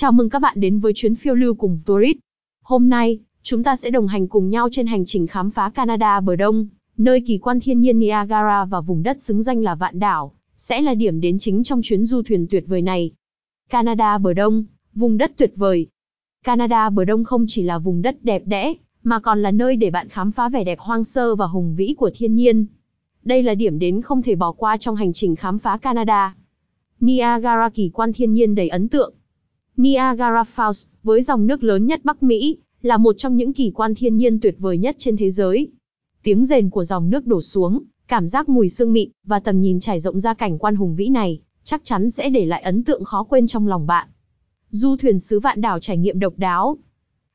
Chào mừng các bạn đến với chuyến phiêu lưu cùng Tourist. Hôm nay, chúng ta sẽ đồng hành cùng nhau trên hành trình khám phá Canada bờ đông, nơi kỳ quan thiên nhiên Niagara và vùng đất xứng danh là Vạn Đảo, sẽ là điểm đến chính trong chuyến du thuyền tuyệt vời này. Canada bờ đông, vùng đất tuyệt vời. Canada bờ đông không chỉ là vùng đất đẹp đẽ, mà còn là nơi để bạn khám phá vẻ đẹp hoang sơ và hùng vĩ của thiên nhiên. Đây là điểm đến không thể bỏ qua trong hành trình khám phá Canada. Niagara kỳ quan thiên nhiên đầy ấn tượng. Niagara Falls, với dòng nước lớn nhất Bắc Mỹ, là một trong những kỳ quan thiên nhiên tuyệt vời nhất trên thế giới. Tiếng rền của dòng nước đổ xuống, cảm giác mùi sương mịn và tầm nhìn trải rộng ra cảnh quan hùng vĩ này, chắc chắn sẽ để lại ấn tượng khó quên trong lòng bạn. Du thuyền xứ vạn đảo trải nghiệm độc đáo.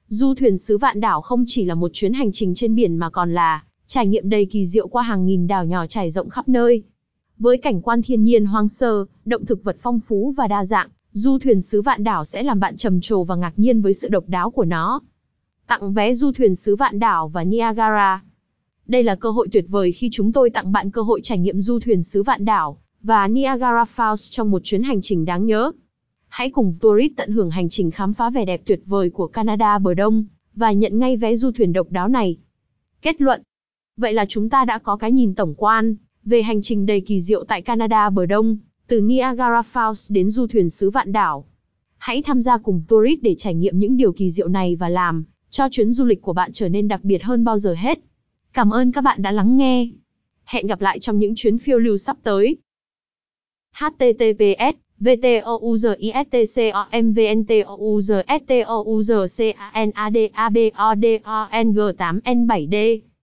Du thuyền xứ vạn đảo không chỉ là một chuyến hành trình trên biển mà còn là trải nghiệm đầy kỳ diệu qua hàng nghìn đảo nhỏ trải rộng khắp nơi. Với cảnh quan thiên nhiên hoang sơ, động thực vật phong phú và đa dạng, du thuyền xứ vạn đảo sẽ làm bạn trầm trồ và ngạc nhiên với sự độc đáo của nó. Tặng vé du thuyền xứ vạn đảo và Niagara. Đây là cơ hội tuyệt vời khi chúng tôi tặng bạn cơ hội trải nghiệm du thuyền xứ vạn đảo và Niagara Falls trong một chuyến hành trình đáng nhớ. Hãy cùng tourist tận hưởng hành trình khám phá vẻ đẹp tuyệt vời của Canada bờ đông và nhận ngay vé du thuyền độc đáo này. Kết luận. Vậy là chúng ta đã có cái nhìn tổng quan về hành trình đầy kỳ diệu tại Canada bờ đông, từ Niagara Falls đến du thuyền xứ vạn đảo. Hãy tham gia cùng tourist để trải nghiệm những điều kỳ diệu này và làm cho chuyến du lịch của bạn trở nên đặc biệt hơn bao giờ hết. Cảm ơn các bạn đã lắng nghe. Hẹn gặp lại trong những chuyến phiêu lưu sắp tới. https VTOUZISTCOMVNTOUZSTOUZCANADABODONG 8N7D